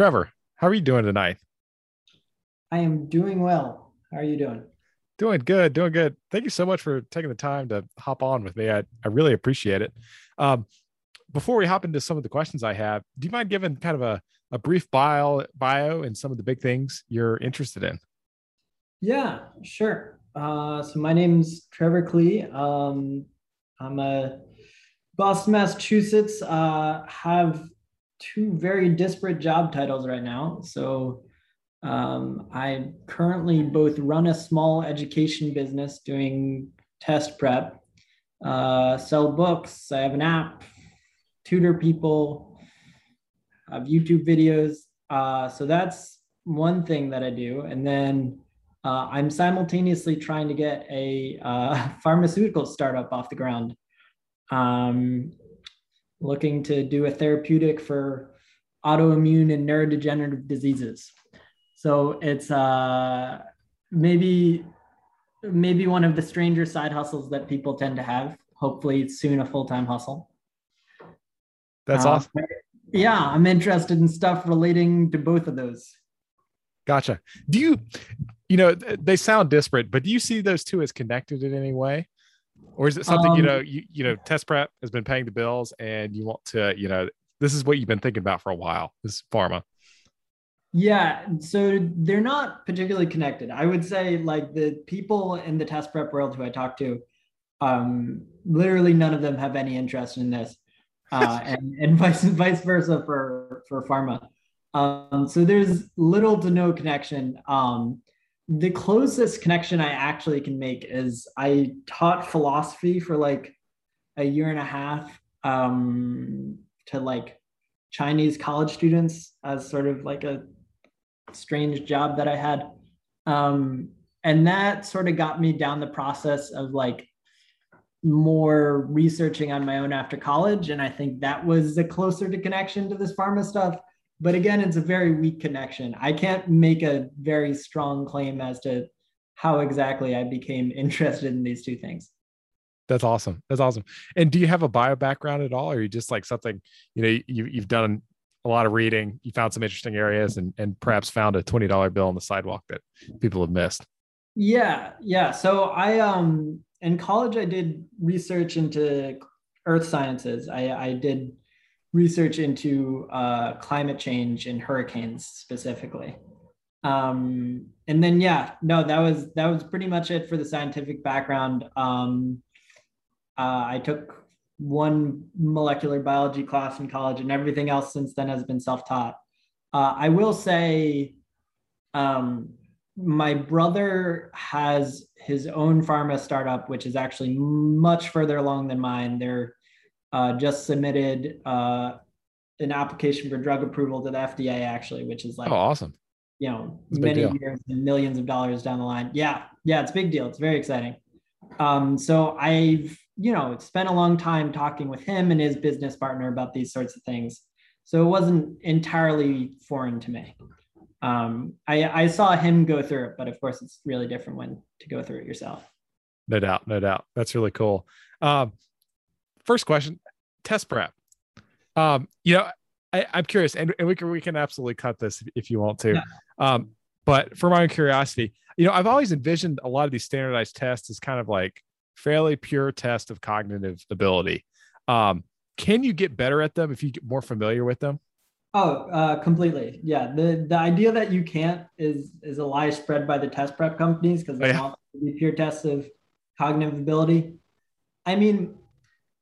Trevor, how are you doing tonight? I am doing well. How are you doing? Doing good, doing good. Thank you so much for taking the time to hop on with me. I, I really appreciate it. Um, before we hop into some of the questions I have, do you mind giving kind of a, a brief bio bio and some of the big things you're interested in? Yeah, sure. Uh, so my name's Trevor Klee. Um, I'm a Boston, Massachusetts. Uh, have two very disparate job titles right now. So um, I currently both run a small education business doing test prep, uh, sell books. I have an app, tutor people, have YouTube videos. Uh, so that's one thing that I do. And then uh, I'm simultaneously trying to get a uh, pharmaceutical startup off the ground. Um, looking to do a therapeutic for autoimmune and neurodegenerative diseases. So it's uh, maybe maybe one of the stranger side hustles that people tend to have. Hopefully, it's soon a full time hustle. That's uh, awesome. Yeah, I'm interested in stuff relating to both of those. Gotcha. Do you, you know, they sound disparate, but do you see those two as connected in any way? Or is it something um, you know you you know test prep has been paying the bills and you want to you know this is what you've been thinking about for a while this pharma. Yeah so they're not particularly connected. I would say like the people in the test prep world who i talk to um literally none of them have any interest in this uh, and and vice vice versa for for pharma. Um so there's little to no connection. Um the closest connection I actually can make is I taught philosophy for like a year and a half um, to like Chinese college students as sort of like a strange job that I had. Um, and that sort of got me down the process of like more researching on my own after college. And I think that was a closer to connection to this pharma stuff but again, it's a very weak connection. I can't make a very strong claim as to how exactly I became interested in these two things. That's awesome. That's awesome. And do you have a bio background at all, or are you just like something, you know, you, you've done a lot of reading, you found some interesting areas and, and perhaps found a $20 bill on the sidewalk that people have missed? Yeah. Yeah. So I, um, in college, I did research into earth sciences. I, I did research into uh, climate change and hurricanes specifically. Um, and then yeah, no, that was that was pretty much it for the scientific background. Um, uh, I took one molecular biology class in college, and everything else since then has been self-taught. Uh, I will say, um, my brother has his own pharma startup, which is actually much further along than mine. They're uh, just submitted uh, an application for drug approval to the FDA, actually, which is like, oh, awesome. You know, many years and millions of dollars down the line. Yeah, yeah, it's a big deal. It's very exciting. Um, so I've, you know, spent a long time talking with him and his business partner about these sorts of things. So it wasn't entirely foreign to me. Um, I, I saw him go through it, but of course, it's really different when to go through it yourself. No doubt, no doubt. That's really cool. Um, first question test prep. Um you know I, am curious and, and we can we can absolutely cut this if you want to. Yeah. um but for my own curiosity you know i've always envisioned a lot of these standardized tests as kind of like fairly pure test of cognitive ability. Um can you get better at them if you get more familiar with them? Oh uh, completely. Yeah. The the idea that you can't is is a lie spread by the test prep companies because they oh, yeah. want to be pure tests of cognitive ability. I mean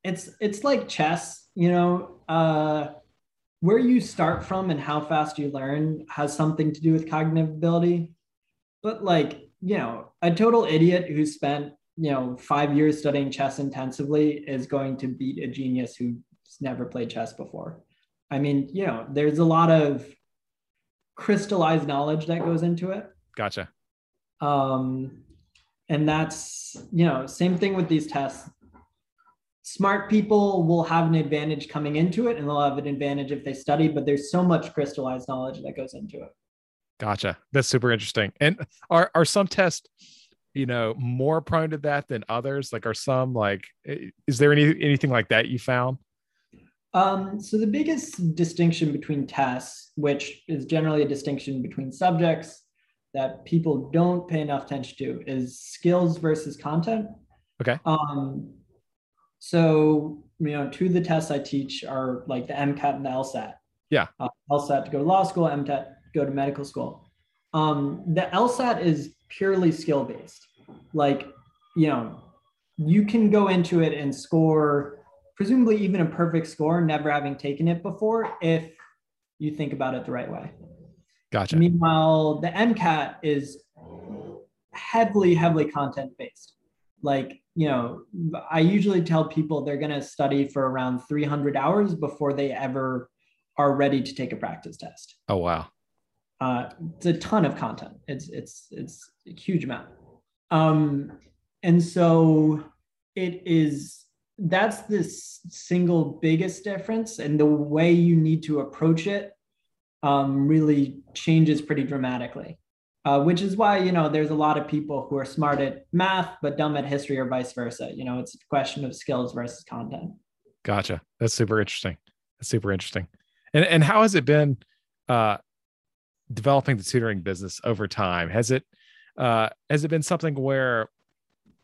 it's it's like chess you know uh, where you start from and how fast you learn has something to do with cognitive ability but like you know a total idiot who spent you know, five years studying chess intensively is going to beat a genius who's never played chess before. I mean, you know, there's a lot of crystallized knowledge that goes into it. Gotcha. Um, and that's, you know, same thing with these tests. Smart people will have an advantage coming into it and they'll have an advantage if they study, but there's so much crystallized knowledge that goes into it. Gotcha. That's super interesting. And are are some tests, you know, more prone to that than others? Like, are some like, is there any anything like that you found? Um, so the biggest distinction between tests, which is generally a distinction between subjects that people don't pay enough attention to, is skills versus content. Okay. Um, so you know, two of the tests I teach are like the MCAT and the LSAT. Yeah. Uh, LSAT to go to law school, MCAT go to medical school. Um, the LSAT is purely skill based. Like, you know, you can go into it and score presumably even a perfect score, never having taken it before, if you think about it the right way. Gotcha. Meanwhile, the MCAT is heavily, heavily content based. Like, you know, I usually tell people they're going to study for around 300 hours before they ever are ready to take a practice test. Oh, wow. Uh, it's a ton of content. It's, it's, it's a huge amount. Um, and so it is that's the single biggest difference and the way you need to approach it um, really changes pretty dramatically uh, which is why you know there's a lot of people who are smart at math but dumb at history or vice versa. You know it's a question of skills versus content. Gotcha. That's super interesting. That's super interesting. And and how has it been uh, developing the tutoring business over time? Has it uh, has it been something where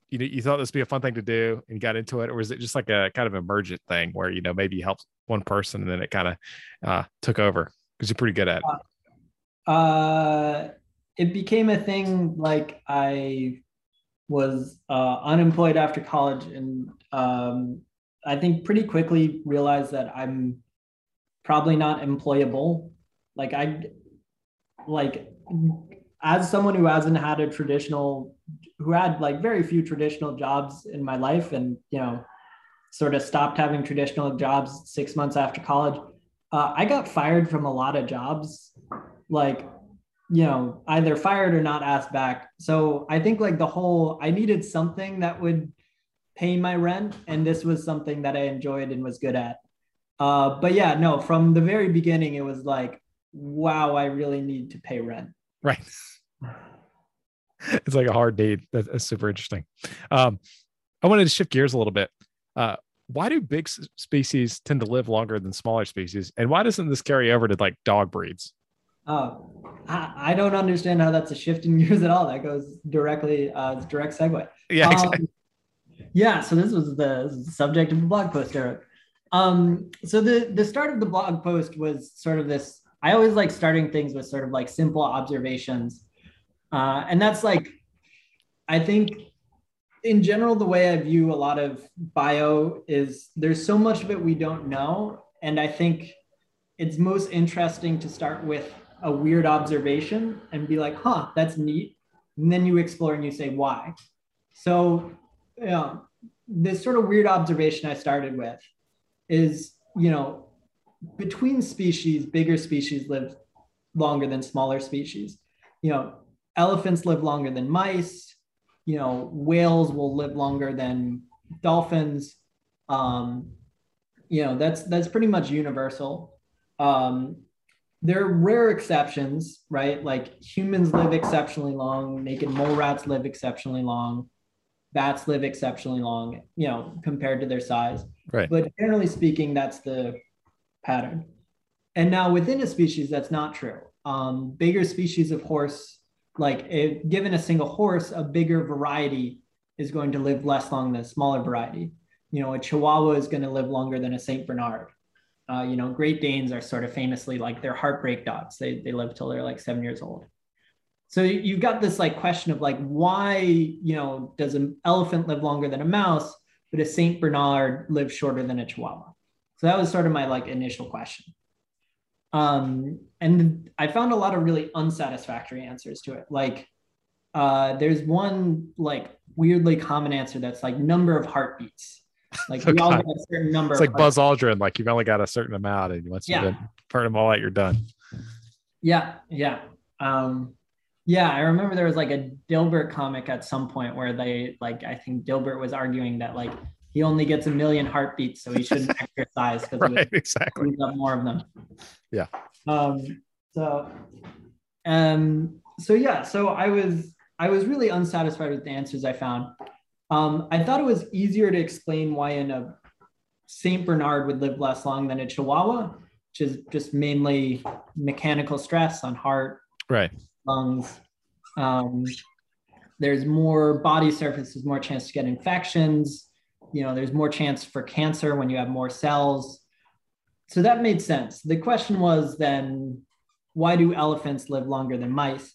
you know you thought this would be a fun thing to do and got into it or was it just like a kind of emergent thing where you know maybe you helped one person and then it kind of uh, took over? Because you're pretty good at it. Uh, it became a thing like i was uh, unemployed after college and um, i think pretty quickly realized that i'm probably not employable. Like i like as someone who hasn't had a traditional who had like very few traditional jobs in my life and you know sort of stopped having traditional jobs six months after college uh, i got fired from a lot of jobs. Like you know either fired or not asked back so i think like the whole i needed something that would pay my rent and this was something that i enjoyed and was good at uh, but yeah no from the very beginning it was like wow i really need to pay rent right it's like a hard date. That's, super interesting. Um, I wanted to shift gears a little bit. Uh, why do big species tend to live longer than smaller species, and why doesn't this carry over to like dog breeds? Oh, I, I don't understand how that's a shift in gears at all. That goes directly, uh, direct segue. Yeah, exactly. Um, yeah. So this was the, this was the subject of the blog post, Eric. Um, so the the start of the blog post was sort of this. I always like starting things with sort of like simple observations uh, and that's like, I think in general, the way I view a lot of bio is there's so much of it we don't know. And I think it's most interesting to start with a weird observation and be like, huh, that's neat. And then you explore and you say, why? So, you know, this sort of weird observation I started with is, you know, between species, bigger species live longer than smaller species. You know, elephants live longer than mice. You know, whales will live longer than dolphins. Um, you know, that's that's pretty much universal. Um, there are rare exceptions, right? Like humans live exceptionally long, naked mole rats live exceptionally long, bats live exceptionally long, you know, compared to their size. Right. But generally speaking, that's the pattern. And now within a species, that's not true. Um, bigger species of horse like if given a single horse, a bigger variety is going to live less long than a smaller variety. You know, a Chihuahua is going to live longer than a Saint Bernard. Uh, you know, Great Danes are sort of famously like they're heartbreak dogs. They they live till they're like seven years old. So you've got this like question of like why you know does an elephant live longer than a mouse, but a Saint Bernard live shorter than a Chihuahua? So that was sort of my like initial question. Um, and I found a lot of really unsatisfactory answers to it. Like, uh, there's one like weirdly common answer that's like number of heartbeats. Like we all a certain number. It's like Buzz Aldrin, like you've only got a certain amount, and once Yeah. you burn them all out, you're done. Yeah, yeah. Um, yeah, I remember there was like a Dilbert comic at some point where they like I think Dilbert was arguing that like he only gets a million heartbeats, so he shouldn't exercise because Right, exactly. up more of them. Yeah. Um, so um so yeah, so I was I was really unsatisfied with the answers I found. Um, I thought it was easier to explain why in a Saint Bernard would live less long than a Chihuahua, which is just mainly mechanical stress on heart, Right. lungs. Um, there's more body surface, there's more chance to get infections. You know, there's more chance for cancer when you have more cells. So that made sense. The question was then, why do elephants live longer than mice?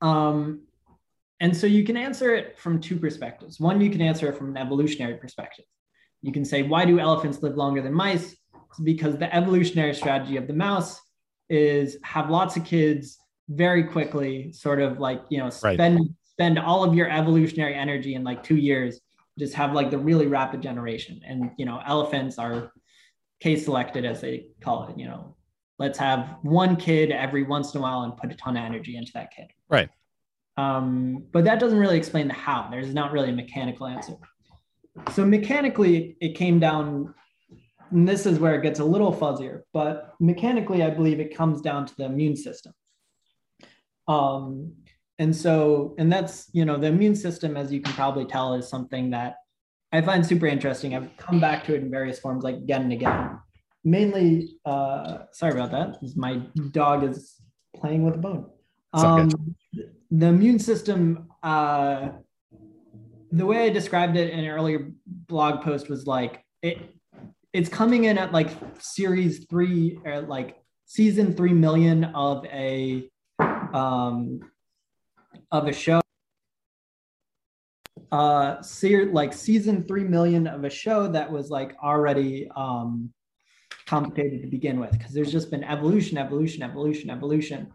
Um, and so you can answer it from two perspectives. One, you can answer it from an evolutionary perspective. You can say, why do elephants live longer than mice? It's because the evolutionary strategy of the mouse is have lots of kids very quickly, sort of like, you know, Right. spend spend all of your evolutionary energy in like two years, just have like the really rapid generation. And you know, elephants are K selected as they call it, you know. Let's have one kid every once in a while and put a ton of energy into that kid. Right. Um, but that doesn't really explain the how. There's not really a mechanical answer. So mechanically, it came down, and this is where it gets a little fuzzier, but mechanically, I believe it comes down to the immune system. Um, and so, and that's, you know, the immune system, as you can probably tell, is something that I find super interesting. I've come back to it in various forms, like again and again. Mainly, uh, sorry about that. My dog is playing with a bone. Um, the immune system, uh, the way I described it in an earlier blog post was like it. It's coming in at like series three, or like season three million of a um, of a show. Uh, like season three million of a show that was like already um, complicated to begin with because there's just been evolution, evolution, evolution, evolution,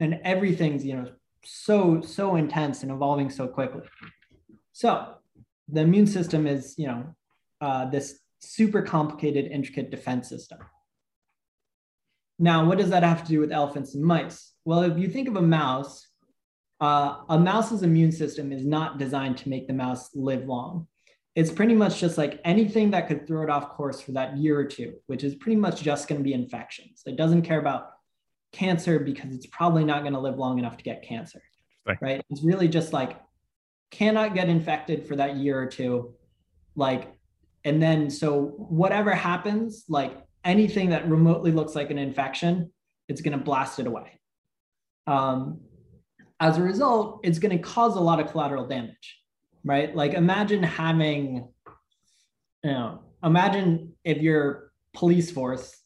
and everything's you know so so intense and evolving so quickly. So the immune system is you know uh, this super complicated, intricate defense system. Now, what does that have to do with elephants and mice? Well, if you think of a mouse, uh, a mouse's immune system is not designed to make the mouse live long. It's pretty much just like anything that could throw it off course for that year or two, which is pretty much just going to be infections. It doesn't care about cancer because it's probably not going to live long enough to get cancer, Right. right? It's really just like cannot get infected for that year or two, like, and then so whatever happens, like anything that remotely looks like an infection, it's going to blast it away. Um, as a result, it's going to cause a lot of collateral damage, right? Like imagine having, you know, imagine if your police force,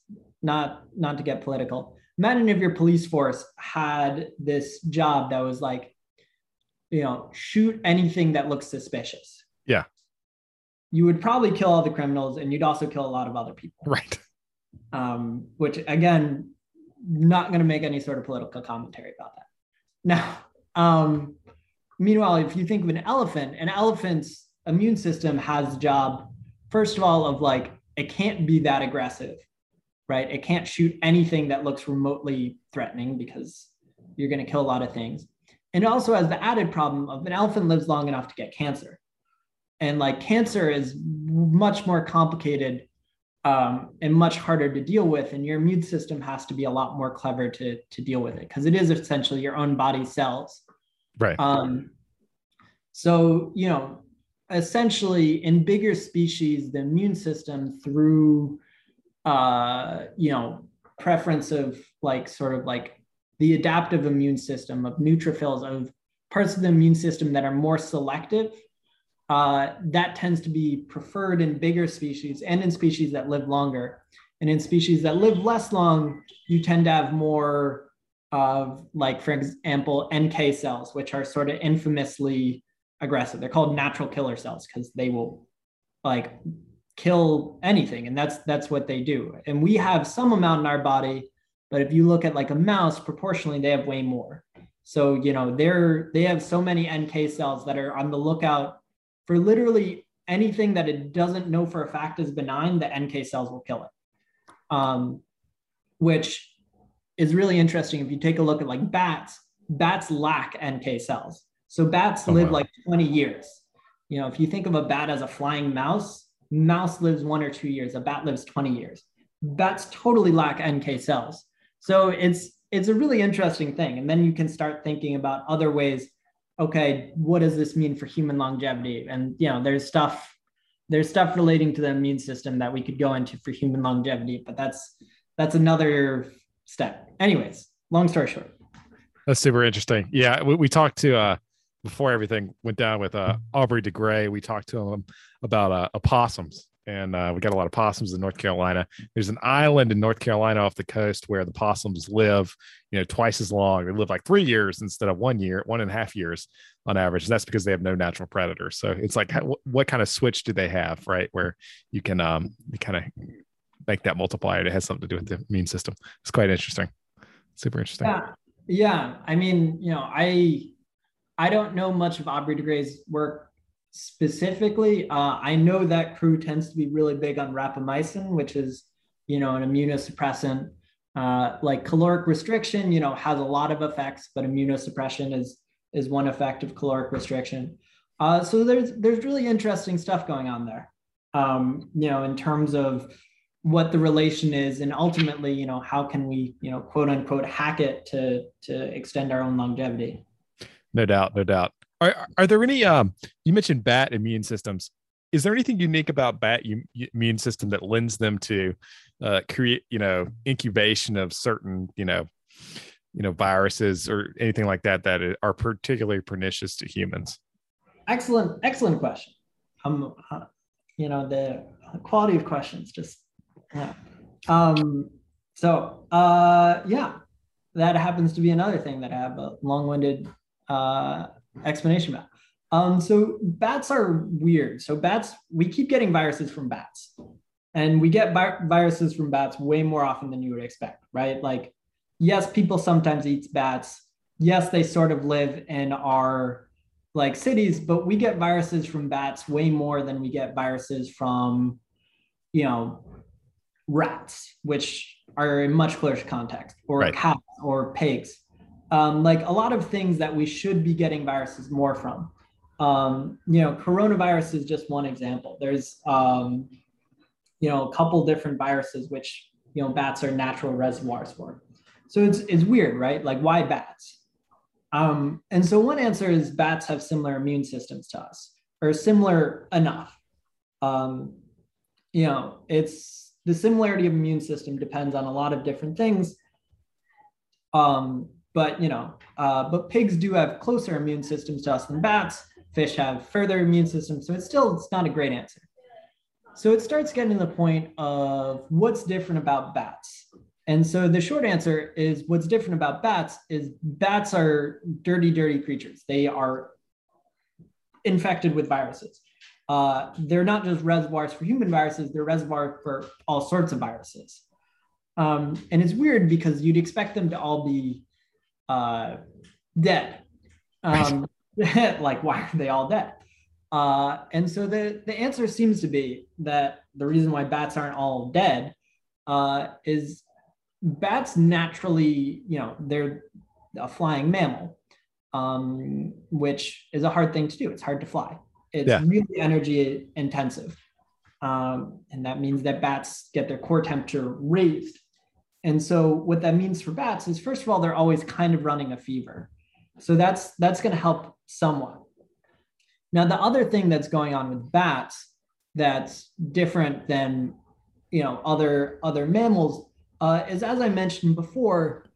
not not to get political, imagine if your police force had this job that was like, you know, shoot anything that looks suspicious. Yeah. You would probably kill all the criminals, and you'd also kill a lot of other people Right. um, which again, not going to make any sort of political commentary about that. Now, um, meanwhile, if you think of an elephant, an elephant's immune system has the job, first of all, of like, it can't be that aggressive, right? It can't shoot anything that looks remotely threatening because you're going to kill a lot of things. And it also has the added problem of an elephant lives long enough to get cancer. And like cancer is much more complicated um, and much harder to deal with. And your immune system has to be a lot more clever to, to deal with it because it is essentially your own body cells. Right. Um, so, you know, essentially in bigger species, the immune system through, uh, you know, preference of like sort of like the adaptive immune system of neutrophils, of parts of the immune system that are more selective uh, that tends to be preferred in bigger species and in species that live longer. And in species that live less long, you tend to have more of, like, for example, NK cells, which are sort of infamously aggressive. They're called natural killer cells because they will, like, kill anything, and that's that's what they do. And we have some amount in our body, but if you look at like a mouse, proportionally, they have way more. So, you know, they're they have so many NK cells that are on the lookout for literally anything that it doesn't know for a fact is benign, the NK cells will kill it. Um, which is really interesting. If you take a look at like bats, bats lack NK cells. So bats oh, live wow. like 20 years. You know, if you think of a bat as a flying mouse, mouse lives one or two years, a bat lives 20 years. Bats totally lack NK cells. So it's it's a really interesting thing. And then you can start thinking about other ways. Okay, what does this mean for human longevity? And you know, there's stuff there's stuff relating to the immune system that we could go into for human longevity, but that's that's another step. Anyways, long story short. That's super interesting. Yeah, we, we talked to uh before everything went down with uh Aubrey de Grey. We talked to him about uh, opossums and uh, we got a lot of possums in North Carolina. There's an island in North Carolina off the coast where the possums live, you know, twice as long. They live like three years instead of one year, one and a half years on average. And that's because they have no natural predators. So it's like, what, what kind of switch do they have, right? Where you can um, kind of make that multiplier. It has something to do with the immune system. It's quite interesting. Super interesting. Yeah. Yeah. I mean, you know, I I don't know much of Aubrey de Grey's work specifically, uh, I know that crew tends to be really big on rapamycin, which is, you know, an immunosuppressant. Uh, like caloric restriction, you know, has a lot of effects, but immunosuppression is is one effect of caloric restriction. Uh, so there's there's really interesting stuff going on there. Um, you know, in terms of what the relation is, and ultimately, you know, how can we, you know, quote unquote, hack it to to extend our own longevity. No doubt, no doubt. Are, are there any? Um, you mentioned bat immune systems. Is there anything unique about bat immune system that lends them to uh, create, you know, incubation of certain, you know, you know, viruses or anything like that that are particularly pernicious to humans? Excellent, excellent question. Um, uh, you know, the quality of questions just yeah. Um, so uh, yeah, that happens to be another thing that I have a long-winded uh, explanation about. Um, so bats are weird. So bats, we keep getting viruses from bats, and we get vi- viruses from bats way more often than you would expect, right? Like, yes, people sometimes eat bats. Yes, they sort of live in our like cities, but we get viruses from bats way more than we get viruses from, you know, rats, which are in much closer context, or right. cats or pigs um, like a lot of things that we should be getting viruses more from. Um, you know, coronavirus is just one example. There's, um, you know, a couple different viruses which, you know, bats are natural reservoirs for. So it's, it's weird, right? Like why bats? Um, and so one answer is bats have similar immune systems to us or similar enough. Um, you know, it's the similarity of immune system depends on a lot of different things. Um, but you know, uh, but pigs do have closer immune systems to us than bats. Fish have further immune systems, so it's still it's not a great answer. So it starts getting to the point of what's different about bats. And so the short answer is what's different about bats is bats are dirty, dirty creatures. They are infected with viruses. Uh, they're not just reservoirs for human viruses, they're reservoirs for all sorts of viruses. Um, and it's weird because you'd expect them to all be uh, dead. Um, like, why are they all dead? Uh, and so the, the answer seems to be that the reason why bats aren't all dead uh, is bats naturally, you know, they're a flying mammal, um, which is a hard thing to do. It's hard to fly. It's yeah. really energy intensive. Um, and that means that bats get their core temperature raised and so what that means for bats is first of all, they're always kind of running a fever. So that's that's going to help somewhat. Now, the other thing that's going on with bats that's different than you know other other mammals uh, is as I mentioned before,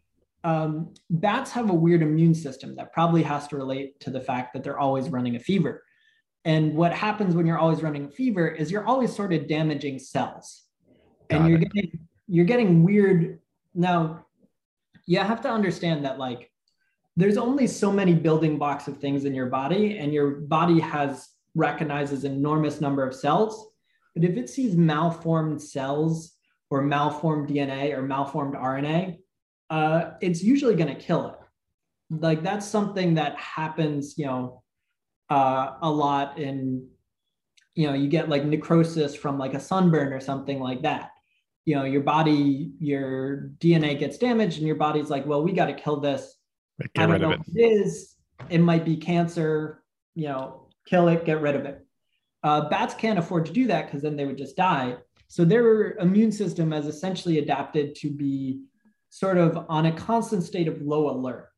um, bats have a weird immune system that probably has to relate to the fact that they're always running a fever. And what happens when you're always running a fever is you're always sort of damaging cells. Got and you're it. getting you're getting weird. Now you have to understand that like there's only so many building blocks of things in your body and your body has recognizes enormous number of cells. But if it sees malformed cells or malformed dna or malformed rna uh, it's usually going to kill it. Like that's something that happens, you know, uh, a lot in, you know, you get like necrosis from like a sunburn or something like that. You know, your body, your DNA gets damaged, and your body's like, well, we got to kill this. I don't know it. what it is. It might be cancer. You know, kill it, get rid of it. Uh, bats can't afford to do that because then they would just die. So their immune system has essentially adapted to be sort of on a constant state of low alert,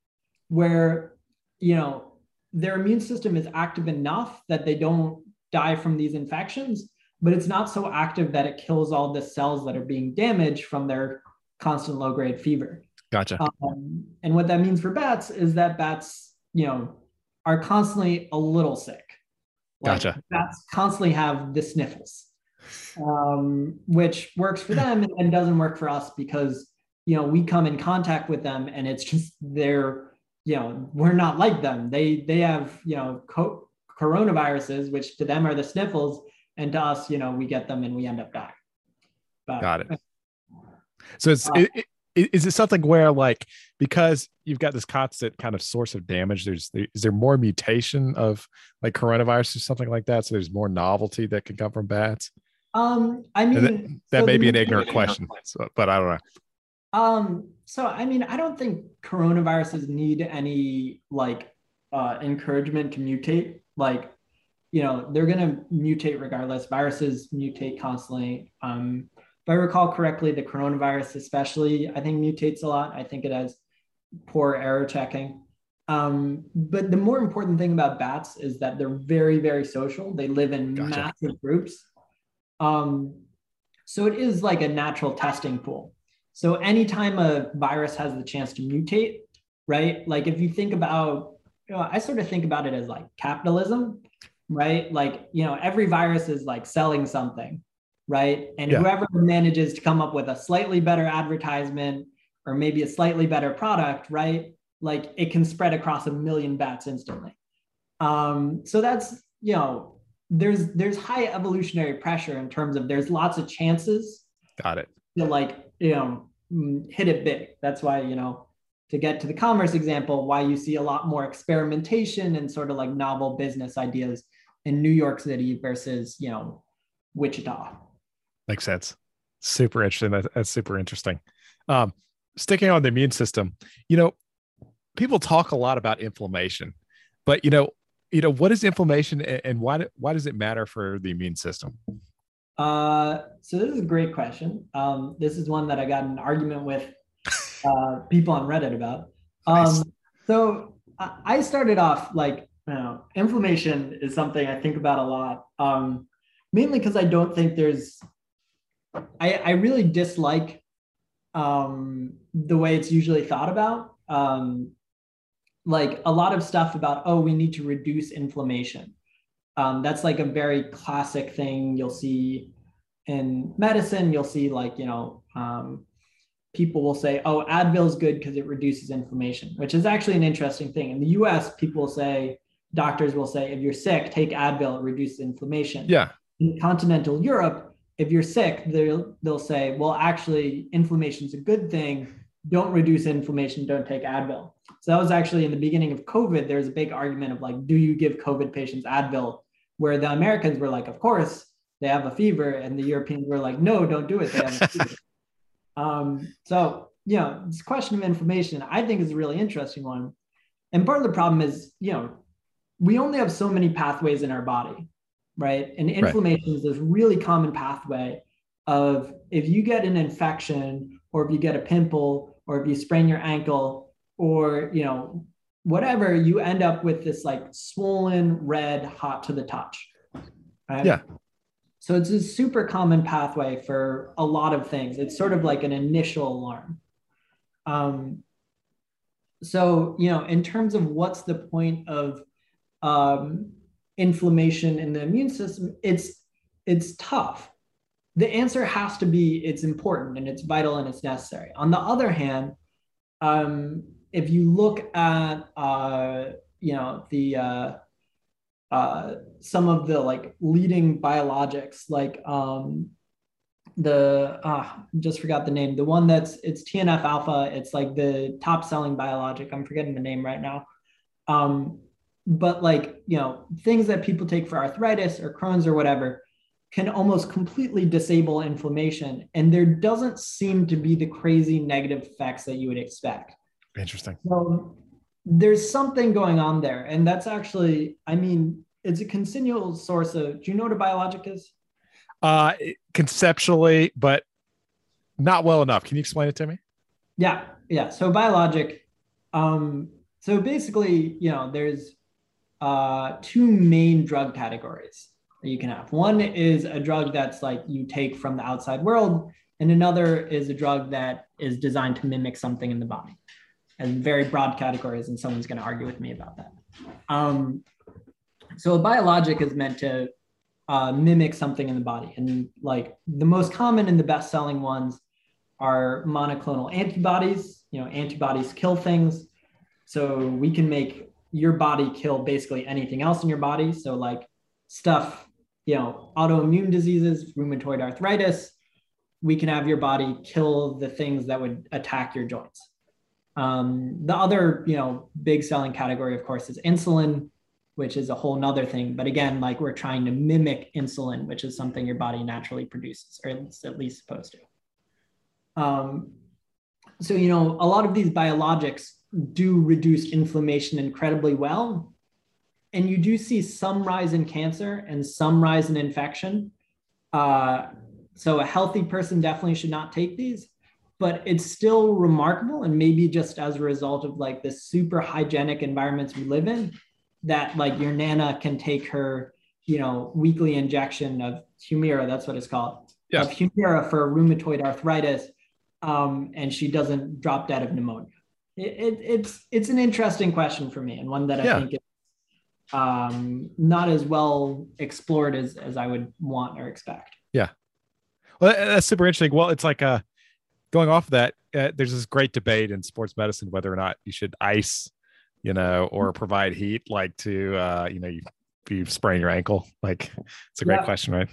where you know their immune system is active enough that they don't die from these infections, but it's not so active that it kills all the cells that are being damaged from their constant low grade fever. Gotcha. Um, and what that means for bats is that bats, you know, are constantly a little sick. Like gotcha. Bats constantly have the sniffles, um, which works for them and doesn't work for us because you know we come in contact with them and it's just they're you know we're not like them. They they have you know co- coronaviruses, which to them are the sniffles, and to us, you know, we get them and we end up dying. But, Got it. So it's uh, it, is it something where like because you've got this constant kind of source of damage there's is there more mutation of like coronavirus or something like that so there's more novelty that can come from bats um i mean that, that so may be an ignorant question so, but i don't know um so i mean i don't think coronaviruses need any like uh encouragement to mutate like you know they're going to mutate regardless viruses mutate constantly um if I recall correctly, the coronavirus, especially, I think mutates a lot. I think it has poor error checking. Um, but the more important thing about bats is that they're very, very social. They live in gotcha. massive groups. Um, so it is like a natural testing pool. So anytime a virus has the chance to mutate, right? Like if you think about, you know, I sort of think about it as like capitalism, right? Like, you know, every virus is like selling something right? And yeah. whoever manages to come up with a slightly better advertisement or maybe a slightly better product, right? Like it can spread across a million bats instantly. Um, so that's you know there's there's high evolutionary pressure in terms of there's lots of chances. Got it. To like you know mm, hit it big. That's why you know to get to the commerce example, why you see a lot more experimentation and sort of like novel business ideas in New York City versus you know Wichita. Makes sense. Super interesting. That, that's super interesting. Um, sticking on the immune system, you know, people talk a lot about inflammation, but you know, you know, what is inflammation and, and why why does it matter for the immune system? Uh, so this is a great question. Um, this is one that I got an argument with uh, people on Reddit about. Um, nice. So I started off like, know, inflammation is something I think about a lot, um, mainly because I don't think there's I, I really dislike um, the way it's usually thought about. Um, like a lot of stuff about, oh, we need to reduce inflammation. Um, that's like a very classic thing you'll see in medicine. You'll see like, you know, um, people will say, oh, Advil is good because it reduces inflammation, which is actually an interesting thing. In the US, people say, doctors will say, if you're sick, take Advil, it reduces inflammation. Yeah. In continental Europe, if you're sick, they'll they'll say, well, actually, inflammation is a good thing. Don't reduce inflammation. Don't take Advil. So that was actually in the beginning of COVID. There's a big argument of like, do you give COVID patients Advil? Where the Americans were like, of course, they have a fever, and the Europeans were like, no, don't do it. They have a fever. um, so you know, this question of inflammation, I think, is a really interesting one. And part of the problem is, you know, we only have so many pathways in our body right? And inflammation right. is this really common pathway of if you get an infection or if you get a pimple or if you sprain your ankle or you know whatever you end up with this like swollen red hot to the touch right yeah so it's a super common pathway for a lot of things it's sort of like an initial alarm um, so you know in terms of what's the point of um, inflammation in the immune system, it's it's tough. The answer has to be it's important and it's vital and it's necessary. On the other hand, um, if you look at uh, you know the uh, uh, some of the like leading biologics like um, the uh, just forgot the name. The one that's it's TNF alpha. It's like the top selling biologic. I'm forgetting the name right now. Um, but like you know things that people take for arthritis or Crohn's or whatever can almost completely disable inflammation, and there doesn't seem to be the crazy negative effects that you would expect. Interesting. So there's something going on there, and that's actually, I mean, it's a continual source of. Do you know what a biologic is? Uh, conceptually, but not well enough. Can you explain it to me? Yeah, yeah. So biologic. Um, so basically, you know, there's uh, two main drug categories that you can have. One is a drug that's like you take from the outside world, and another is a drug that is designed to mimic something in the body. And very broad categories, and someone's going to argue with me about that. Um, so a biologic is meant to uh, mimic something in the body, and like the most common and the best-selling ones are monoclonal antibodies. You know, antibodies kill things, so we can make your body kill basically anything else in your body. So like stuff, you know, autoimmune diseases, rheumatoid arthritis, we can have your body kill the things that would attack your joints. Um, the other, you know, big selling category, of course, is insulin, which is a whole nother thing. But again, like we're trying to mimic insulin, which is something your body naturally produces, or it's at least supposed to. Um, so, you know, a lot of these biologics do reduce inflammation incredibly well. And you do see some rise in cancer and some rise in infection. Uh, so a healthy person definitely should not take these, but it's still remarkable. And maybe just as a result of like the super hygienic environments we live in, that like your nana can take her, you know, weekly injection of Humira, that's what it's called, yeah. of Humira for rheumatoid arthritis, um, and she doesn't drop dead of pneumonia it, it, it's it's an interesting question for me and one that I think is um, not as well explored as as I would want or expect. Yeah, well, that's super interesting. Well, it's like uh, going off of that. Uh, there's this great debate in sports medicine whether or not you should ice, you know, or provide heat, like to uh, you know, you, you sprain your ankle. Like, it's a great yeah. question, right?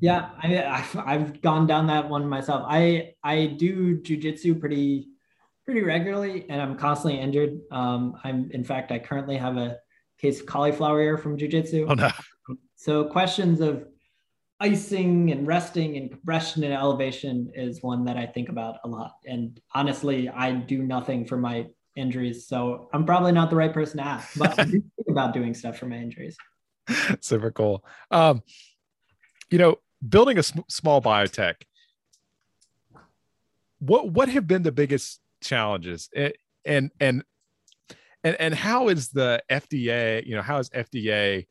Yeah, I, I've, I've gone down that one myself. I I do jujitsu pretty pretty regularly, and I'm constantly injured. Um, I'm, in fact, I currently have a case of cauliflower ear from jujitsu. Oh no! So questions of icing and resting and compression and elevation is one that I think about a lot. And honestly, I do nothing for my injuries, so I'm probably not the right person to ask. But I do think about doing stuff for my injuries. Super cool. Um, you know, building a sm- small biotech. What what have been the biggest challenges. And and and and, and how is the fda you know how is fda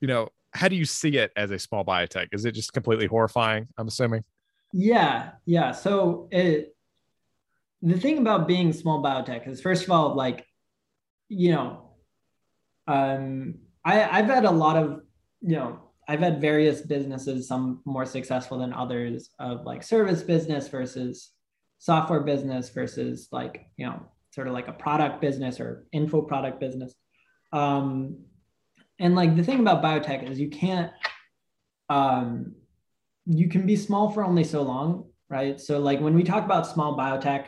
you know how do you see it as a small biotech? Is it just completely horrifying i'm assuming? Yeah yeah. So it the thing about being small biotech is first of all like you know um i i've had a lot of you know i've had various businesses some more successful than others of like service business versus software business versus like you know sort of like a product business or info product business. Um, and like the thing about biotech is you can't um, you can be small for only so long right? So like when we talk about small biotech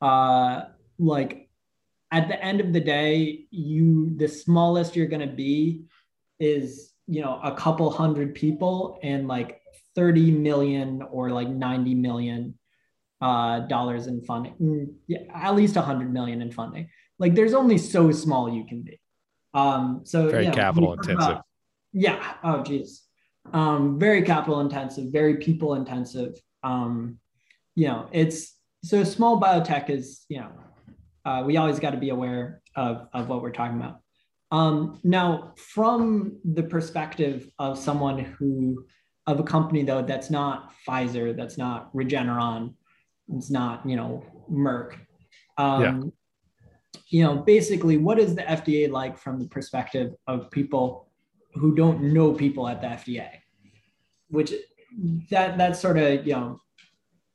uh, like at the end of the day you the smallest you're going to be is you know a couple hundred people and like 30 million or like 90 million uh, dollars in funding, mm, yeah, at least a hundred million in funding. Like there's only so small you can be. Um, so very know, capital intensive. About, yeah. Oh, geez. Um, very capital intensive, very people intensive. Um, you know, it's so small biotech is, you know, uh, we always got to be aware of, of what we're talking about. Um, now, from the perspective of someone who, of a company though, that's not Pfizer, that's not Regeneron, it's not, you know, Merck. Um, yeah. You know, basically, what is the FDA like from the perspective of people who don't know people at the FDA? Which that that's sort of you know,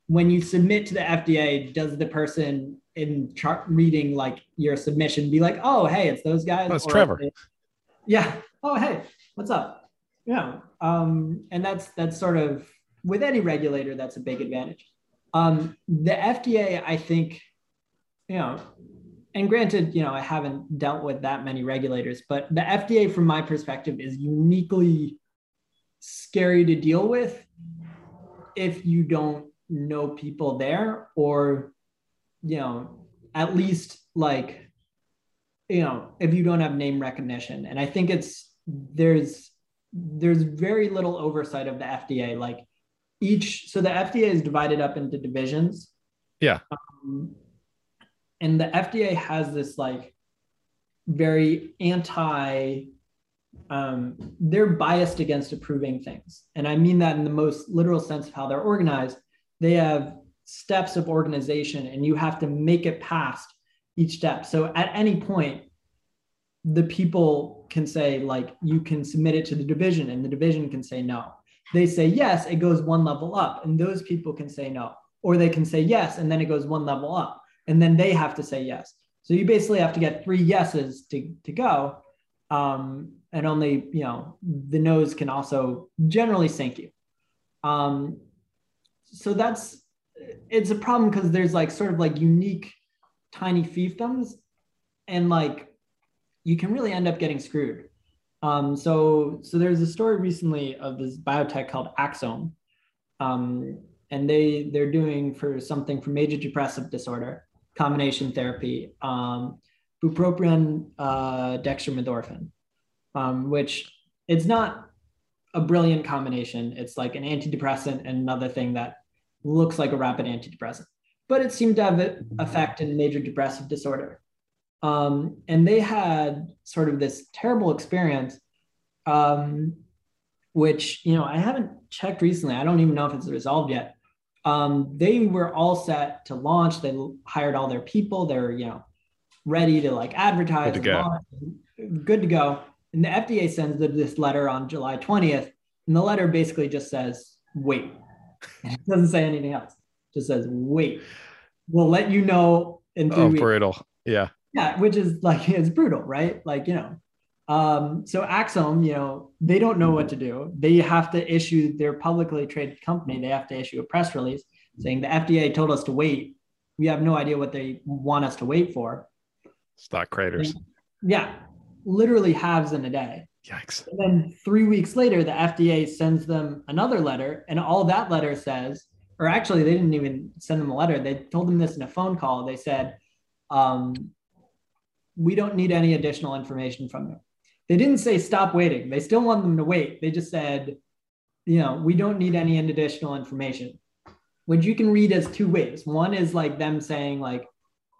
when you submit to the FDA, does the person in chart reading like your submission be like, oh hey, it's those guys? Oh, it's Trevor. yeah. Oh hey, what's up? Yeah. Um, and that's that's sort of with any regulator, that's a big advantage. Um, the FDA, I think, you know, and granted, you know, I haven't dealt with that many regulators, but the FDA, from my perspective, is uniquely scary to deal with if you don't know people there or, you know, at least like, you know, if you don't have name recognition. And I think it's, there's, there's very little oversight of the FDA. Like each, so the FDA is divided up into divisions. Yeah. Um, and the FDA has this like very anti um, they're biased against approving things. And I mean that in the most literal sense of how they're organized. They have steps of organization and you have to make it past each step. So at any point, the people can say, like, you can submit it to the division and the division can say no. They say yes, it goes one level up, and those people can say no. Or they can say yes, and then it goes one level up and then they have to say yes. So you basically have to get three yeses to, to go. Um, and only, you know, the no's can also generally sink you. Um, so that's, it's a problem because there's like sort of like unique tiny fiefdoms and like you can really end up getting screwed. Um, so, so there's a story recently of this biotech called Axsome. Um, and they they're doing for something for major depressive disorder combination therapy, um, bupropion, uh, dextromethorphan, um, which it's not a brilliant combination. It's like an antidepressant and another thing that looks like a rapid antidepressant, but it seemed to have an effect in major depressive disorder. Um, and they had sort of this terrible experience, um, which, you know, I haven't checked recently. I don't even know if it's resolved yet um, they were all set to launch. They hired all their people. They're you know ready to like advertise. Good to go. Good to go. And the FDA sends them this letter on July 20th, and the letter basically just says, "Wait." it doesn't say anything else. It just says, "Wait." We'll let you know in three oh, weeks. brutal. Yeah. Yeah, which is like it's brutal, right? Like you know, um, so Axsome, you know, they don't know what to do. They have to issue their publicly traded company. They have to issue a press release saying the FDA told us to wait. We have no idea what they want us to wait for. Stock craters. And, yeah, literally halves in a day. Yikes. And then three weeks later, the FDA sends them another letter, and all that letter says, or actually, they didn't even send them a letter. They told them this in a phone call. They said, um, "We don't need any additional information from you." They didn't say stop waiting. They still want them to wait. They just said, you know, we don't need any additional information, which you can read as two ways. One is like them saying like,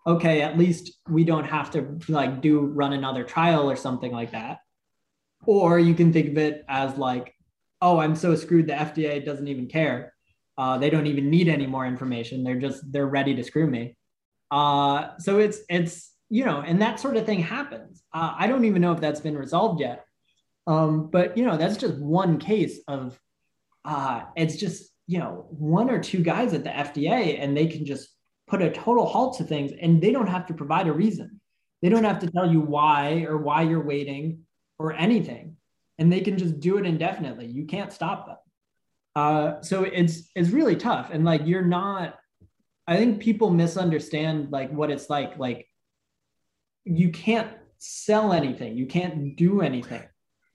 okay, at least we don't have to like do run another trial or something like that. Or you can think of it as like, oh, I'm so screwed. The FDA doesn't even care. Uh, they don't even need any more information. They're just they're ready to screw me. Uh, so it's it's you know, and that sort of thing happens. Uh, I don't even know if that's been resolved yet. Um, but you know, that's just one case of uh, it's just you know one or two guys at the FDA, and they can just put a total halt to things, and they don't have to provide a reason. They don't have to tell you why or why you're waiting or anything, and they can just do it indefinitely. You can't stop them. Uh, so it's it's really tough, and like you're not. I think people misunderstand like what it's like. Like you can't sell anything, you can't do anything,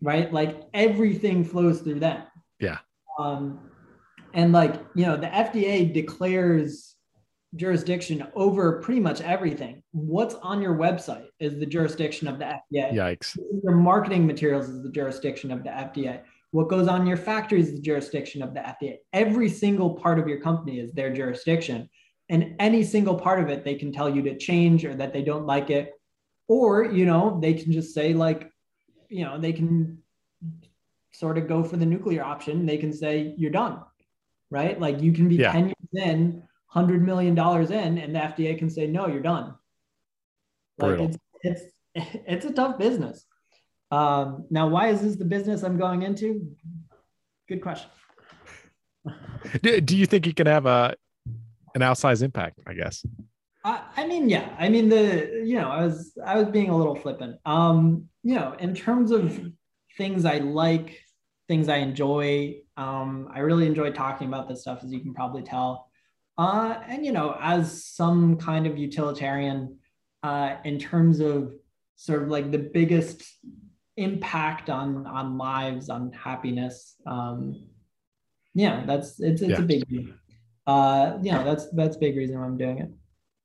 right? Like everything flows through them. Yeah. Um, and like, you know, the FDA declares jurisdiction over pretty much everything. What's on your website is the jurisdiction of the FDA. Yikes. Your marketing materials is the jurisdiction of the FDA. What goes on in your factory is the jurisdiction of the FDA. Every single part of your company is their jurisdiction. And any single part of it, they can tell you to change or that they don't like it or you know they can just say like you know they can sort of go for the nuclear option. They can say you're done right? Like you can be yeah. 10 years in 100 million dollars in and the fda can say no you're done. Like it's it's it's a tough business. Um, now why is this the business i'm going into? Good question. Do, do you think you can have a an outsized impact i guess I, I mean, yeah. I mean, the you know, I was I was being a little flippant. Um, you know, in terms of things I like things I enjoy. Um, I really enjoy talking about this stuff, as you can probably tell. Uh, and you know, as some kind of utilitarian, uh, in terms of sort of like the biggest impact on on lives, on happiness. Um, yeah, that's it's it's yeah. a big. Uh, you know, that's that's big reason why I'm doing it.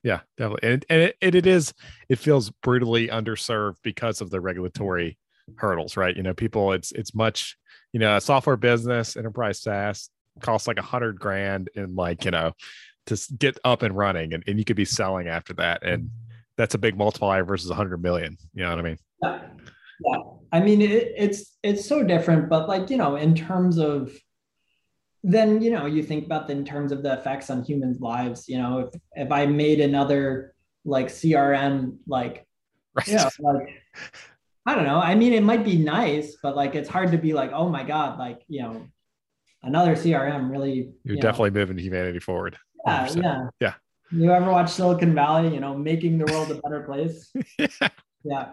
Yeah, definitely, and and it, it is it feels brutally underserved because of the regulatory hurdles, right? You know, people it's it's much you know a software business enterprise SaaS costs like a hundred grand and like you know to get up and running, and, and you could be selling after that, and that's a big multiplier versus a hundred million. You know what I mean? Yeah, yeah. I mean it, it's it's so different, but like you know, in terms of then you know you think about the, in terms of the effects on humans lives you know if if i made another like crm like right. yeah like i don't know. I mean it might be nice but like it's hard to be like oh my god like you know another crm really you're you definitely know. moving humanity forward. Yeah 100%. yeah. Yeah. You ever watch silicon valley you know making the world a better place? Yeah. Yeah.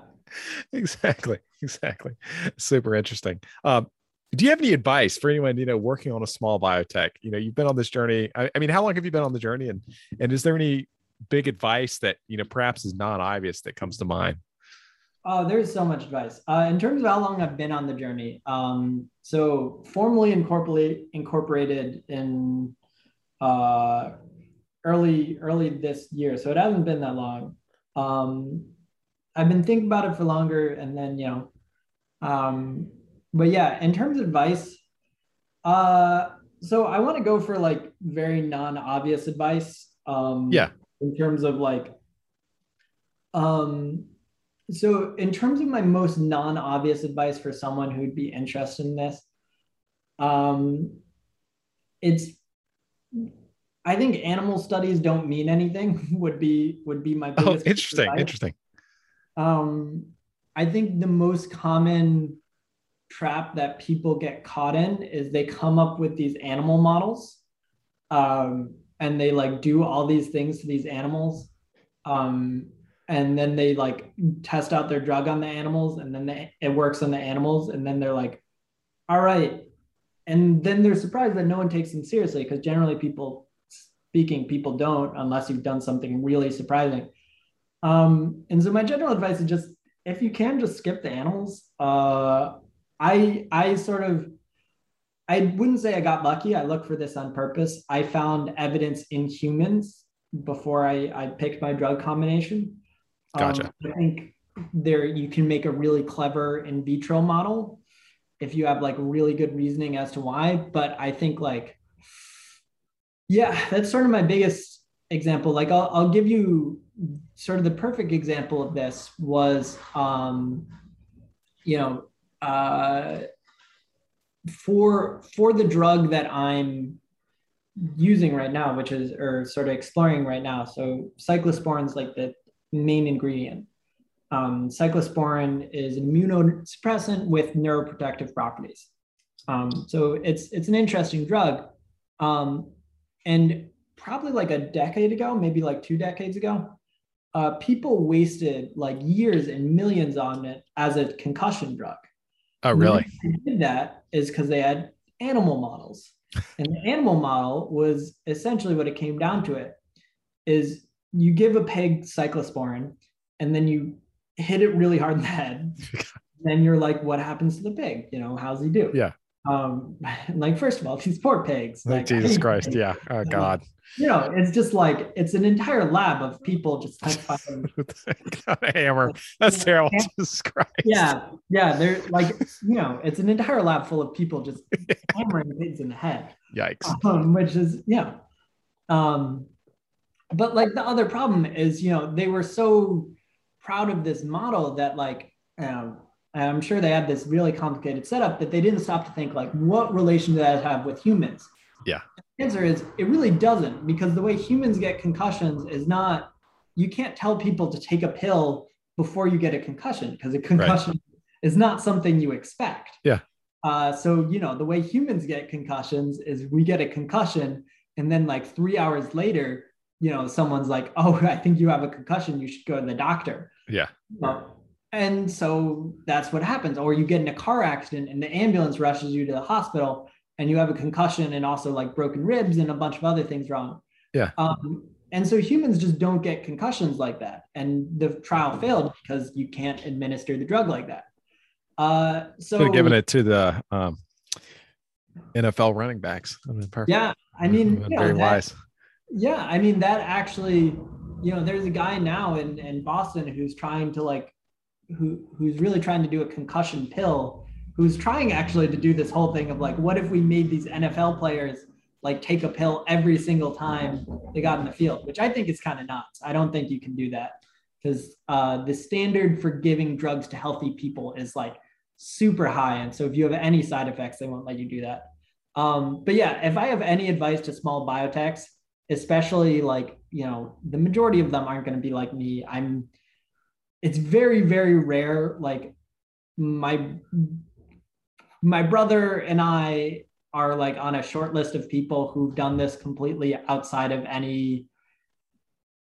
Exactly. Exactly. Super interesting. Um do you have any advice for anyone you know working on a small biotech? You know you've been on this journey I, I, mean how long have you been on the journey? And and is there any big advice that you know perhaps is non-obvious that comes to mind? Oh there's so much advice. Uh, in terms of how long i've been on the journey um, so formally incorporate, incorporated in uh, early early this year. So it hasn't been that long. Um, i've been thinking about it for longer and then you know um, but yeah, in terms of advice, uh, so I want to go for like very non-obvious advice. Um, yeah. In terms of like, um, so in terms of my most non-obvious advice for someone who'd be interested in this, um, it's I think animal studies don't mean anything would be would be my oh interesting advice. interesting. Um, I think the most common trap that people get caught in is they come up with these animal models um, and they like do all these things to these animals um, and then they like test out their drug on the animals and then they, it works on the animals and then they're like all right. And then they're surprised that no one takes them seriously because generally people speaking people don't unless you've done something really surprising. Um, and so my general advice is just if you can just skip the animals uh, I I sort of I wouldn't say I got lucky. I looked for this on purpose. I found evidence in humans before I, I picked my drug combination. Gotcha. Um, I think there you can make a really clever in vitro model if you have like really good reasoning as to why. But I think like, yeah, that's sort of my biggest example. Like I'll, I'll give you sort of the perfect example of this was, um, you know, uh, for for the drug that I'm using right now, which is or sort of exploring right now. So cyclosporin is like the main ingredient. Um, cyclosporin is an immunosuppressant with neuroprotective properties. Um, so it's it's an interesting drug. Um, and probably like a decade ago, maybe like two decades ago, uh, people wasted like years and millions on it as a concussion drug. Oh, really? did that is because they had animal models. And the animal model was essentially what it came down to it is you give a pig cyclosporin and then you hit it really hard in the head. then you're like, what happens to the pig? You know, how's he do? Yeah. Um, like first of all, these poor pigs. Like, Jesus Christ, pigs. yeah. Oh God you know, it's just like it's an entire lab of people just like hammer. That's you terrible. Jesus Christ. Yeah, yeah. They're like, you know, it's an entire lab full of people just hammering pigs in the head. Yikes. Um, which is, yeah. Um, but like the other problem is, you know, they were so proud of this model that like um, I'm sure they had this really complicated setup that they didn't stop to think like, what relation does that have with humans? Yeah The answer is it really doesn't because the way humans get concussions is not you can't tell people to take a pill before you get a concussion because a concussion right. is not something you expect. Yeah. Uh, so you know the way humans get concussions is we get a concussion and then like three hours later, you know, someone's like, "Oh, I think you have a concussion. You should go to the doctor." Yeah. Well, and so that's what happens. Or you get in a car accident and the ambulance rushes you to the hospital and you have a concussion and also like broken ribs and a bunch of other things wrong. Yeah. Um, and so humans just don't get concussions like that. And the trial failed because you can't administer the drug like that. Uh, so Could have given it to the um, NFL running backs. I mean, perfect. Yeah, I mean, very that- wise. Yeah, I mean that actually, you know, there's a guy now in in Boston who's trying to like, who who's really trying to do a concussion pill. Who's trying actually to do this whole thing of like, what if we made these NFL players like take a pill every single time they got in the field, which I think is kind of nuts. I don't think you can do that because uh, the standard for giving drugs to healthy people is like super high, and so if you have any side effects, they won't let you do that. Um, but yeah, if I have any advice to small biotechs, especially like you know the majority of them aren't going to be like me i'm it's very very rare like my my brother and i are like on a short list of people who've done this completely outside of any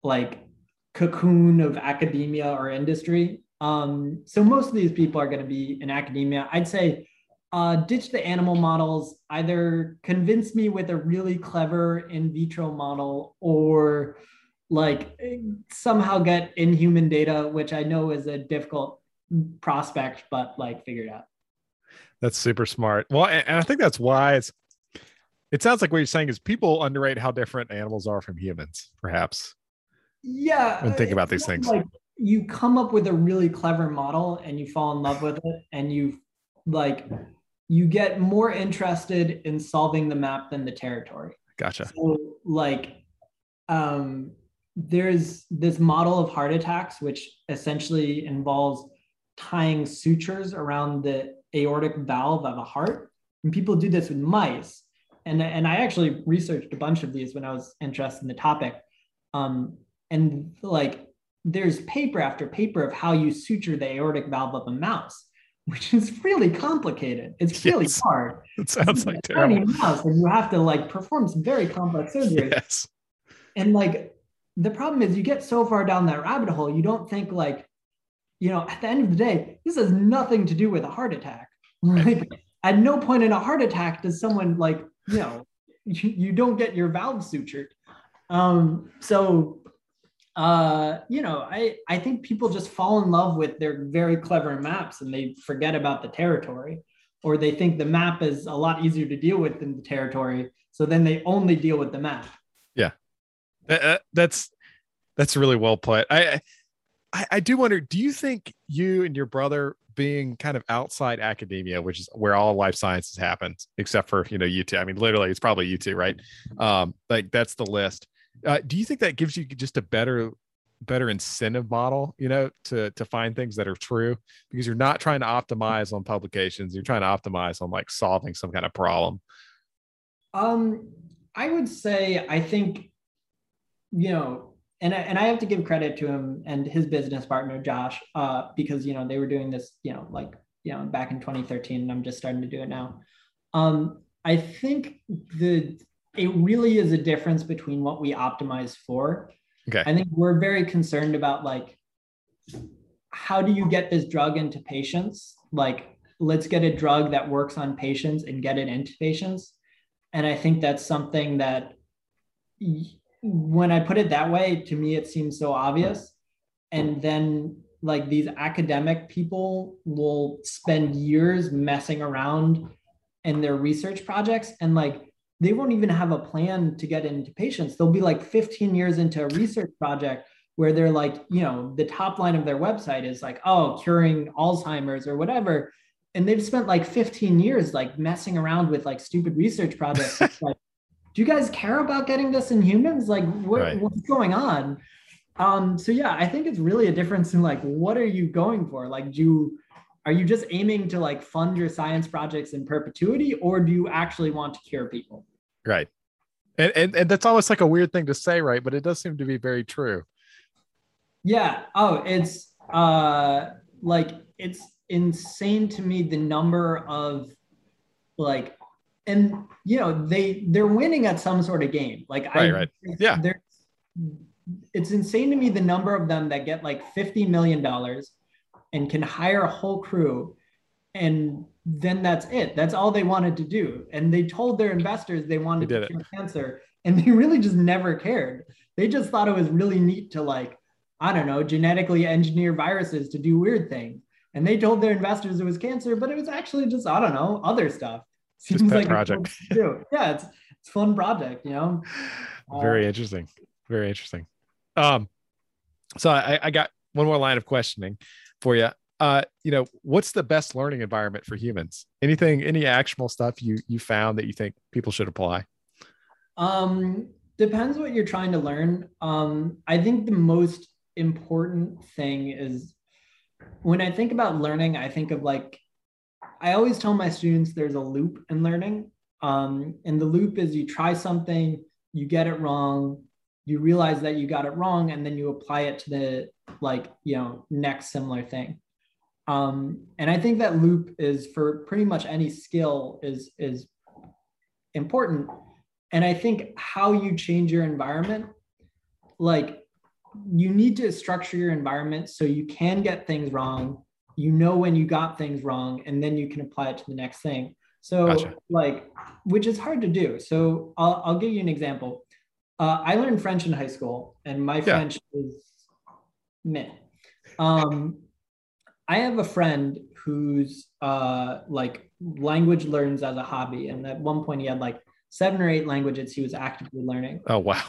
like cocoon of academia or industry. Um so most of these people are going to be in academia. I'd say uh, ditch the animal models, either convince me with a really clever in vitro model or like somehow get inhuman data, which I know is a difficult prospect, but like figure it out. That's super smart. Well, and, and I think that's why it's. It sounds like what you're saying is people underrate how different animals are from humans, perhaps. Yeah. When thinking about these things. Like you come up with a really clever model and you fall in love with it and you like you get more interested in solving the map than the territory. Gotcha. So like um there's this model of heart attacks which essentially involves tying sutures around the aortic valve of a heart and people do this with mice and, and i actually researched a bunch of these when i was interested in the topic um, and like there's paper after paper of how you suture the aortic valve of a mouse which is really complicated it's really Yes. hard It sounds like It's tiny terrible. mouse and you have to like perform some very complex surgery Yes. and like the problem is you get so far down that rabbit hole you don't think like you know at the end of the day this has nothing to do with a heart attack. Like at no point in a heart attack does someone like you know you, you don't get your valve sutured. Um so uh you know i i think people just fall in love with their very clever maps and they forget about the territory or they think the map is a lot easier to deal with than the territory. So then they only deal with the map That- that- that's that's really well put. I, I I do wonder. Do you think you and your brother being kind of outside academia, which is where all life sciences happens, except for you know UT. I mean, literally, it's probably UT, right? Um, like that's the list. Uh, do you think that gives you just a better better incentive model you know to to find things that are true because you're not trying to optimize on publications you're trying to optimize on like solving some kind of problem Um, I would say I think, you know, and I, and I have to give credit to him and his business partner Josh, uh, because you know they were doing this, you know, like you know back in 2013, and I'm just starting to do it now. Um, I think the it really is a difference between what we optimize for. Okay. I think we're very concerned about like how do you get this drug into patients? Like, let's get a drug that works on patients and get it into patients. And I think that's something that when I put it that way, to me, it seems so obvious. And then, like, these academic people will spend years messing around in their research projects and, like, they won't even have a plan to get into patients. They'll be like 15 years into a research project where they're like, you know, the top line of their website is like, oh, curing Alzheimer's or whatever. And they've spent like 15 years like messing around with like stupid research projects. Like, do you guys care about getting this in humans? Like, what, Right. what's going on? Um, so yeah, I think it's really a difference in like, what are you going for? Like, do you, are you just aiming to like fund your science projects in perpetuity, or do you actually want to cure people? right and, and and that's almost like a weird thing to say right but it does seem to be very true Yeah. Oh, it's uh like it's insane to me the number of like and you know they they're winning at some sort of game. Like I Right, right. Yeah. It's insane to me the number of them that get like 50 million dollars and can hire a whole crew and then that's it that's all they wanted to do and they told their investors they wanted They to cure cancer and they really just never cared they just thought it was really neat to like i don't know genetically engineer viruses to do weird things and they told their investors it was cancer but it was actually just i don't know other stuff seems pet like project. do. yeah it's it's a fun project you know Very interesting. Very interesting. Um, so I, I got one more line of questioning for you. Uh, you know, what's the best learning environment for humans? Anything, any actionable stuff you you found that you think people should apply? Um, depends what you're trying to learn. Um, I think the most important thing is when I think about learning, I think of like, I always tell my students there's a loop in learning. Um, and the loop is you try something, you get it wrong, you realize that you got it wrong, and then you apply it to the like, you know, next similar thing. Um, and I think that loop is for pretty much any skill is is important and I think how you change your environment, like you need to structure your environment so you can get things wrong. You know when you got things wrong, and then you can apply it to the next thing. So, Gotcha. like, which is hard to do. So, I'll, I'll give you an example. Uh, I learned French in high school, and my French is meh. Um, I have a friend who's uh, like language learns as a hobby, and at one point he had like seven or eight languages he was actively learning Oh wow.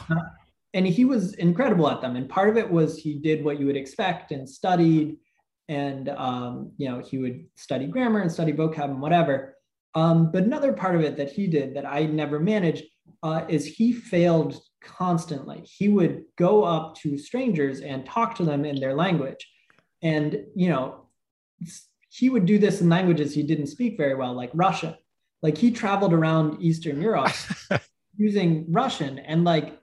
and he was incredible at them and part of it was he did what you would expect and studied and um, you know he would study grammar and study vocab and whatever. Um, but another part of it that he did that i never managed uh, is he failed constantly. He would go up to strangers and talk to them in their language. And you know he would do this in languages he didn't speak very well like russian. Like he traveled around eastern europe using russian. And like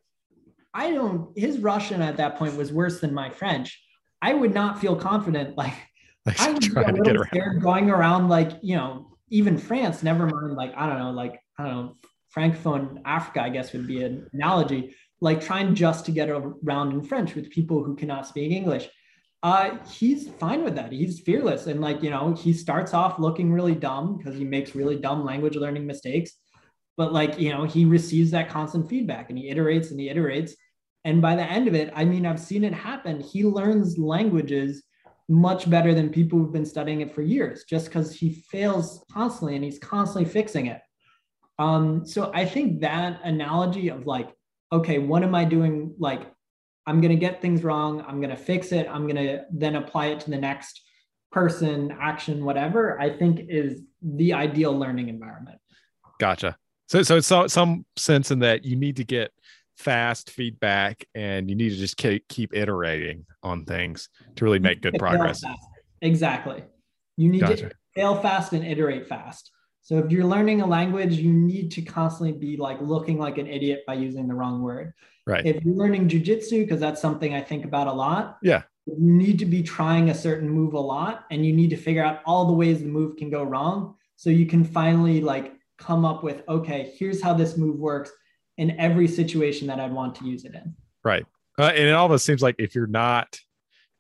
i don't his russian at that point was worse than my french i would not feel confident like Like i would be a trying to get little around. scared going around like you know even france never mind like i don't know like i don't know francophone africa i guess would be an analogy like trying just to get around in french with people who cannot speak english uh, he's fine with that. He's fearless. And like, you know, he starts off looking really dumb because he makes really dumb language learning mistakes. But like, you know, he receives that constant feedback and he iterates and he iterates. And by the end of it, I mean, I've seen it happen. He learns languages much better than people who've been studying it for years just because he fails constantly and he's constantly fixing it. Um, so I think that analogy of like, okay, what am I doing? Like, I'm going to get things wrong. I'm going to fix it. I'm going to then apply it to the next person, action, whatever, I think is the ideal learning environment. Gotcha. So so it's so, some sense in that you need to get fast feedback and you need to just keep, keep iterating on things to really make good progress. Exactly. You need Gotcha. to fail fast and iterate fast. So if you're learning a language, you need to constantly be like looking like an idiot by using the wrong word. Right. If you're learning jujitsu, because that's something I think about a lot, Yeah. you need to be trying a certain move a lot and you need to figure out all the ways the move can go wrong so you can finally like come up with okay here's how this move works in every situation that i'd want to use it in Right. Uh, and it almost seems like if you're not,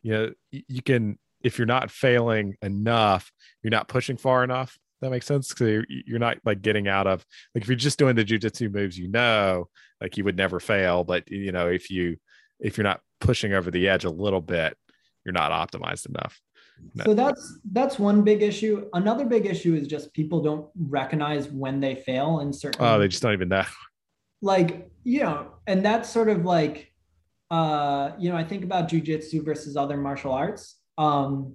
you know, you can, if you're not failing enough, you're not pushing far enough. That makes sense. Cause you're, you're not like getting out of, like, if you're just doing the jujitsu moves, you know, like you would never fail. But, you know, if you, if you're not pushing over the edge a little bit, you're not optimized enough. No. so that's that's one big issue another big issue is just people don't recognize when they fail in certain Oh, they just don't even know. Like you know and that's sort of like uh you know i think about jujitsu versus other martial arts um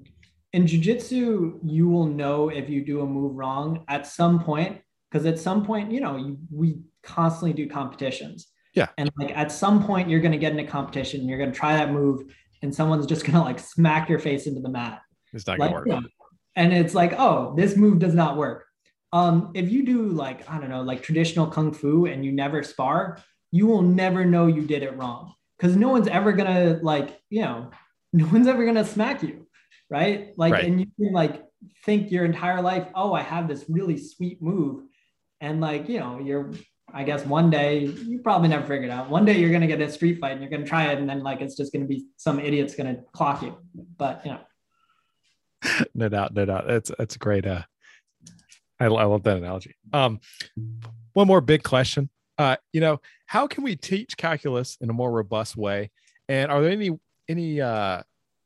in jujitsu you will know if you do a move wrong at some point because at some point you know you, we constantly do competitions Yeah. and like at some point you're going to get in a competition you're going to try that move and someone's just going to like smack your face into the mat It's not like, gonna work. you know, and it's like, oh, this move does not work. Um, if you do like, I don't know, like traditional kung fu and you never spar, you will never know you did it wrong because no one's ever gonna like, you know, no one's ever gonna smack you, right? Like, Right. and you can like think your entire life, oh, I have this really sweet move, and like, you know, you're. I guess one day you probably never figured out. One day you're gonna get a street fight and you're gonna try it, and then like it's just gonna be some idiot's gonna clock you. But you know, no doubt, no doubt. That's that's a great. Uh, I, I love that analogy. Um, one more big question. Uh, you know, how can we teach calculus in a more robust way? And are there any any uh,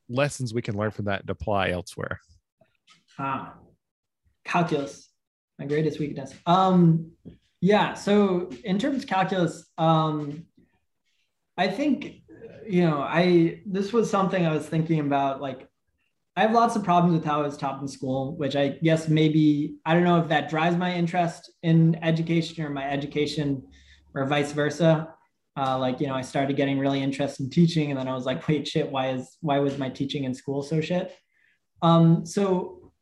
lessons we can learn from that and apply elsewhere? Ah, calculus, my greatest weakness. Um, yeah. So in terms of calculus, um, I think you know, I this was something I was thinking about. Like, I have lots of problems with how I was taught in school, which I guess maybe I don't know if that drives my interest in education or my education, or vice versa. Uh, like you know, I started getting really interested in teaching, and then I was like, wait, shit, why is why was my teaching in school so shit? Um, so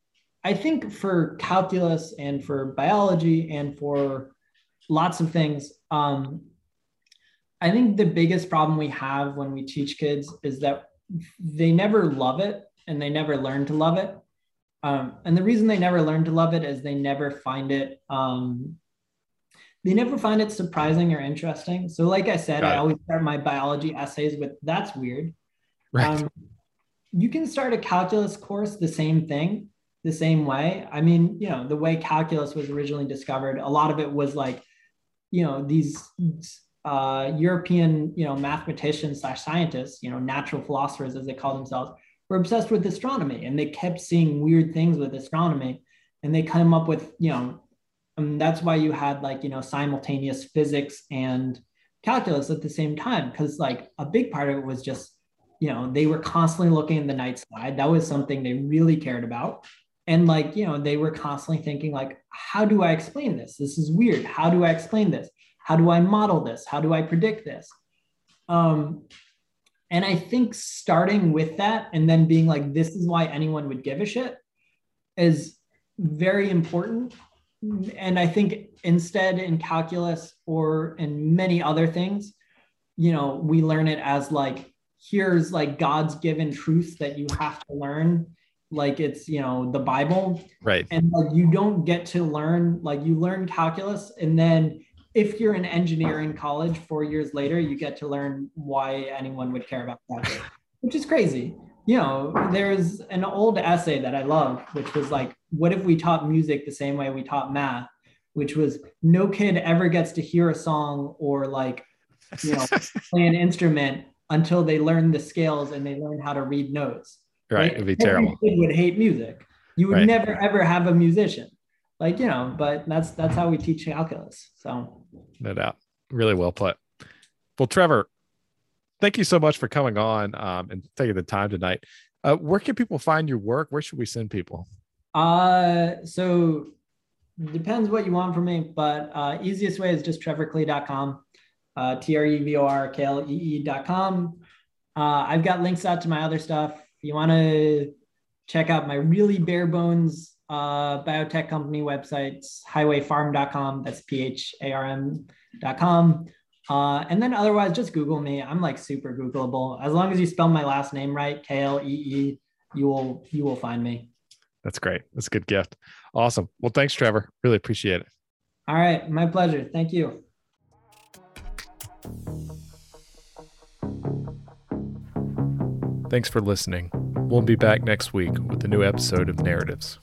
I think for calculus and for biology and for lots of things, um, I think the biggest problem we have when we teach kids is that they never love it and they never learn to love it. Um, and the reason they never learn to love it is they never find it um, they never find it surprising or interesting. So, like I said, I always start my biology essays with "That's weird." Right. Um, you can start a calculus course the same thing, the same way. I mean, you know, the way calculus was originally discovered, a lot of it was like, you know, these uh, European, you know, mathematicians slash scientists, you know, natural philosophers as they call themselves, were obsessed with astronomy, and they kept seeing weird things with astronomy, and they come up with, you know, and that's why you had like, you know, simultaneous physics and calculus at the same time, because like a big part of it was just, you know, they were constantly looking at the night sky. That was something they really cared about. And like, you know, they were constantly thinking like, how do I explain this? This is weird. How do I explain this? How do I model this? How do I predict this? Um, and I think starting with that and then being like, this is why anyone would give a shit is very important. And I think instead in calculus or in many other things, you know, we learn it as like, here's like God's given truth that you have to learn. Like it's you know the bible. Right. And like you don't get to learn like you learn calculus and then if you're an engineer in college four years later, you get to learn why anyone would care about that, which is crazy. You know, there's an old essay that I love, which was like, what if we taught music the same way we taught math? Which was no kid ever gets to hear a song or like, you know, play an instrument until they learn the scales and they learn how to read notes. Right. It'd be terrible. Kid would hate music. You would right. never ever have a musician like you know but that's that's how we teach calculus so no doubt really well put. Well trevor thank you so much for coming on um, and taking the time tonight. Uh, where can people find your work? Where should we send people? Uh so depends what you want from me but uh easiest way is just trevorklee.com uh t-r-e-v-o-r-k-l-e-e.com uh i've got links out to my other stuff. If you want to check out my really bare bones uh, biotech company websites, highwaypharm.com, that's P H A R M.com. Uh, and then otherwise, just Google me. I'm like super Googleable. As long as you spell my last name right, K L E E, you will you will find me. That's great. That's a good gift. Awesome. Well, thanks, Trevor. Really appreciate it. All right, my pleasure. Thank you. Thanks for listening. We'll be back next week with a new episode of Narratives.